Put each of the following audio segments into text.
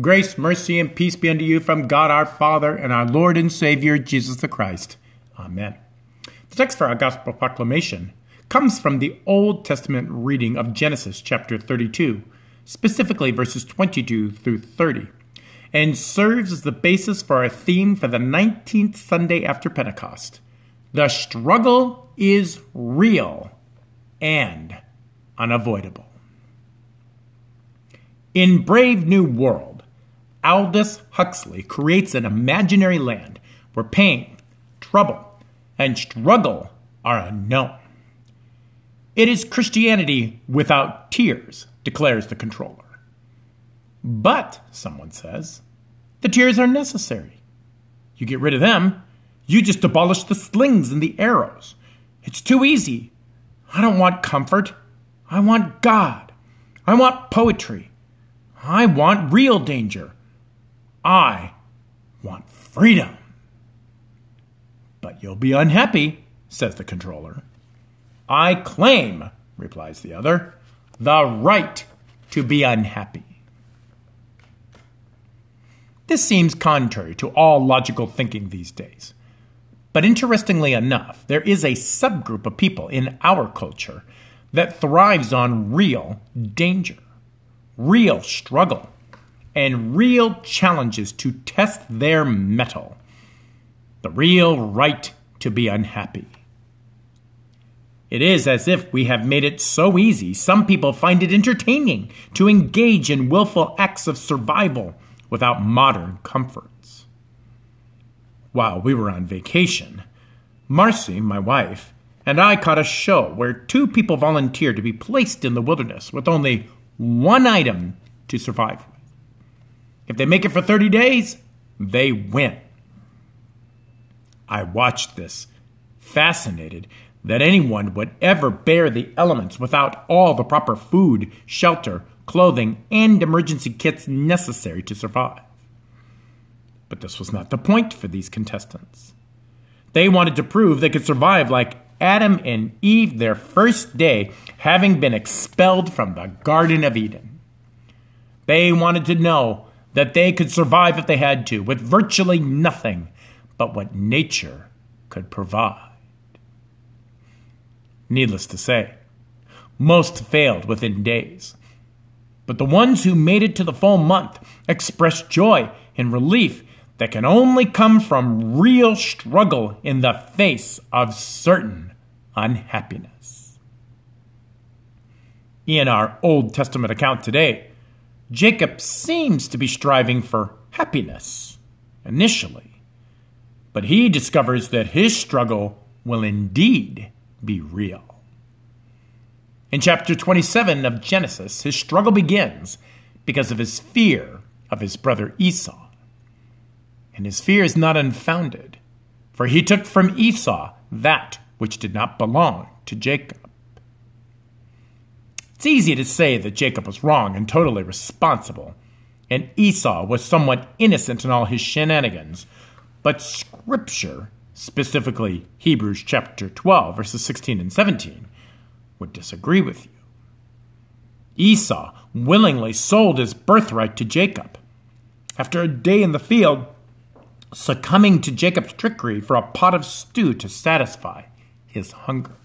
Grace, mercy, and peace be unto you from God our Father and our Lord and Savior, Jesus the Christ. Amen. The text for our gospel proclamation comes from the Old Testament reading of Genesis chapter 32, specifically verses 22 through 30, and serves as the basis for our theme for the 19th Sunday after Pentecost. The struggle is real and unavoidable. In Brave New World, Aldous Huxley creates an imaginary land where pain, trouble, and struggle are unknown. It is Christianity without tears, declares the controller. But, someone says, the tears are necessary. You get rid of them, you just abolish the slings and the arrows. It's too easy. I don't want comfort. I want God. I want poetry. I want real danger. I want freedom. But you'll be unhappy, says the controller. I claim, replies the other, the right to be unhappy. This seems contrary to all logical thinking these days. But interestingly enough, there is a subgroup of people in our culture that thrives on real danger, real struggle, and real challenges to test their mettle. The real right to be unhappy. It is as if we have made it so easy, some people find it entertaining to engage in willful acts of survival without modern comforts. While we were on vacation, Marcy, my wife, and I caught a show where two people volunteered to be placed in the wilderness with only one item to survive if they make it for 30 days, they win. I watched this, fascinated that anyone would ever bear the elements without all the proper food, shelter, clothing, and emergency kits necessary to survive. But this was not the point for these contestants. They wanted to prove they could survive like Adam and Eve their first day having been expelled from the Garden of Eden. They wanted to know that they could survive if they had to, with virtually nothing but what nature could provide. Needless to say, most failed within days. But the ones who made it to the full month expressed joy and relief that can only come from real struggle in the face of certain unhappiness. In our Old Testament account today, Jacob seems to be striving for happiness initially, but he discovers that his struggle will indeed be real. In chapter 27 of Genesis, his struggle begins because of his fear of his brother Esau. And his fear is not unfounded, for he took from Esau that which did not belong to Jacob. It's easy to say that Jacob was wrong and totally responsible, and Esau was somewhat innocent in all his shenanigans. But Scripture, specifically Hebrews chapter 12, verses 16 and 17, would disagree with you. Esau willingly sold his birthright to Jacob. After a day in the field, succumbing to Jacob's trickery for a pot of stew to satisfy his hunger.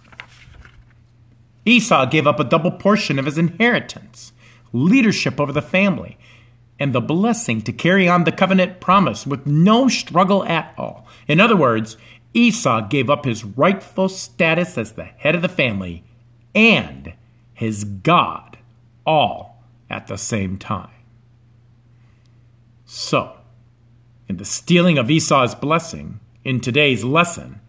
Esau gave up a double portion of his inheritance, leadership over the family, and the blessing to carry on the covenant promise with no struggle at all. In other words, Esau gave up his rightful status as the head of the family and his God all at the same time. So, in the stealing of Esau's blessing, in today's lesson,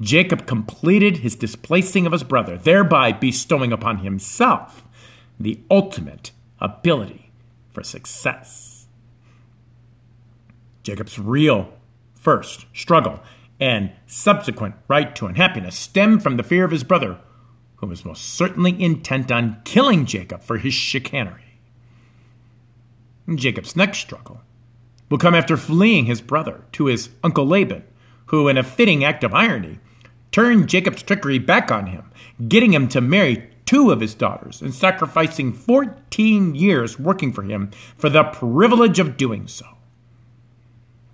Jacob completed his displacing of his brother, thereby bestowing upon himself the ultimate ability for success. Jacob's real first struggle and subsequent right to unhappiness stem from the fear of his brother, who was most certainly intent on killing Jacob for his chicanery. Jacob's next struggle will come after fleeing his brother to his uncle Laban, who, in a fitting act of irony, turned Jacob's trickery back on him, getting him to marry two of his daughters and sacrificing 14 years working for him for the privilege of doing so.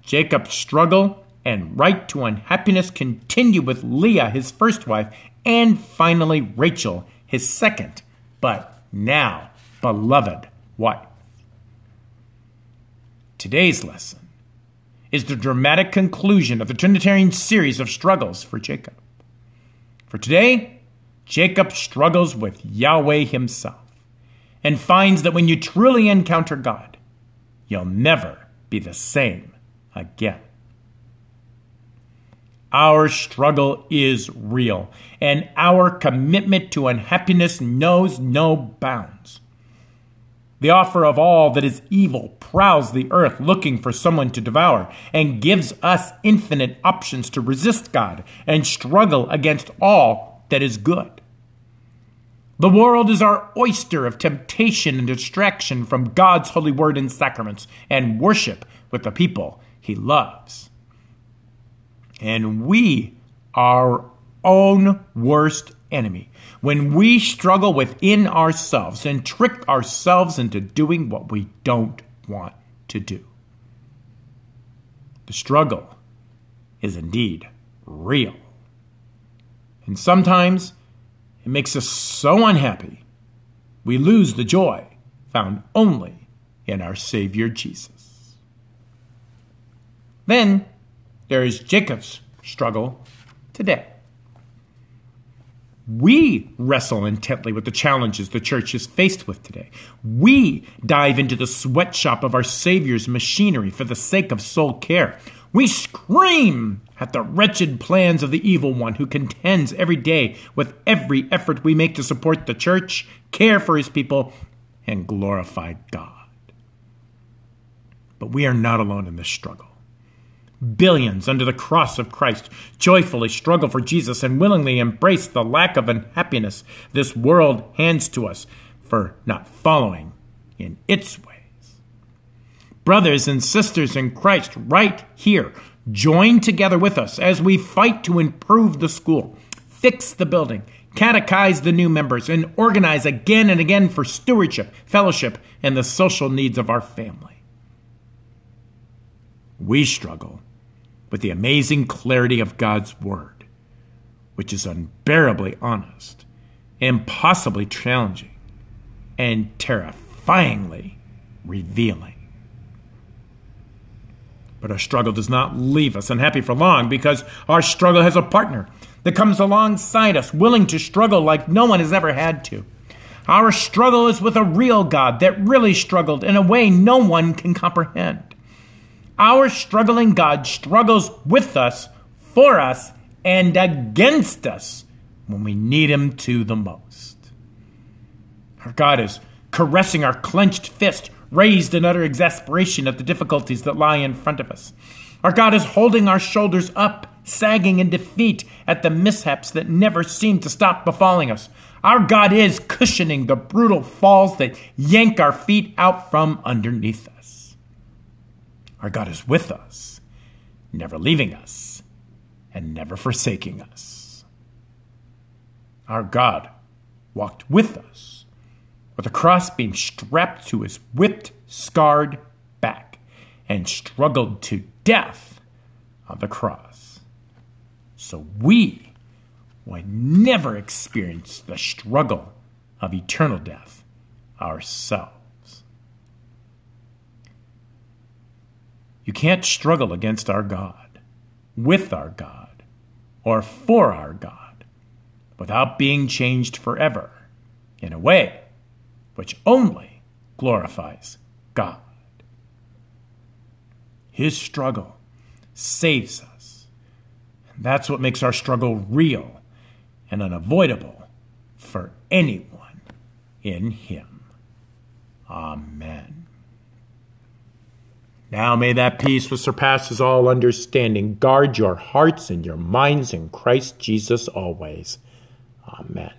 Jacob's struggle and right to unhappiness continue with Leah, his first wife, and finally Rachel, his second, but now beloved wife. Today's lesson is the dramatic conclusion of the Trinitarian series of struggles for Jacob. For today, Jacob struggles with Yahweh himself and finds that when you truly encounter God, you'll never be the same again. Our struggle is real, and our commitment to unhappiness knows no bounds. The offer of all that is evil prowls the earth looking for someone to devour and gives us infinite options to resist God and struggle against all that is good. The world is our oyster of temptation and distraction from God's holy word and sacraments and worship with the people he loves and we are our own worst enemy. When we struggle within ourselves and trick ourselves into doing what we don't want to do. The struggle is indeed real. And sometimes it makes us so unhappy, we lose the joy found only in our Savior Jesus. Then there is Jacob's struggle today. We wrestle intently with the challenges the church is faced with today. We dive into the sweatshop of our Savior's machinery for the sake of soul care. We scream at the wretched plans of the evil one who contends every day with every effort we make to support the church, care for his people, and glorify God. But we are not alone in this struggle. Billions under the cross of Christ joyfully struggle for Jesus and willingly embrace the lack of unhappiness this world hands to us for not following in its ways. Brothers and sisters in Christ, right here, join together with us as we fight to improve the school, fix the building, catechize the new members, and organize again and again for stewardship, fellowship, and the social needs of our family. We struggle with the amazing clarity of God's Word, which is unbearably honest, impossibly challenging, and terrifyingly revealing. But our struggle does not leave us unhappy for long because our struggle has a partner that comes alongside us, willing to struggle like no one has ever had to. Our struggle is with a real God that really struggled in a way no one can comprehend. Our struggling God struggles with us, for us, and against us when we need Him to the most. Our God is caressing our clenched fist, raised in utter exasperation at the difficulties that lie in front of us. Our God is holding our shoulders up, sagging in defeat at the mishaps that never seem to stop befalling us. Our God is cushioning the brutal falls that yank our feet out from underneath us. Our God is with us, never leaving us, and never forsaking us. Our God walked with us with a crossbeam strapped to his whipped, scarred back and struggled to death on the cross. So we would never experience the struggle of eternal death ourselves. You can't struggle against our God, with our God, or for our God without being changed forever in a way which only glorifies God. His struggle saves us. That's what makes our struggle real and unavoidable for anyone in Him. Amen. Now may that peace which surpasses all understanding guard your hearts and your minds in Christ Jesus always. Amen.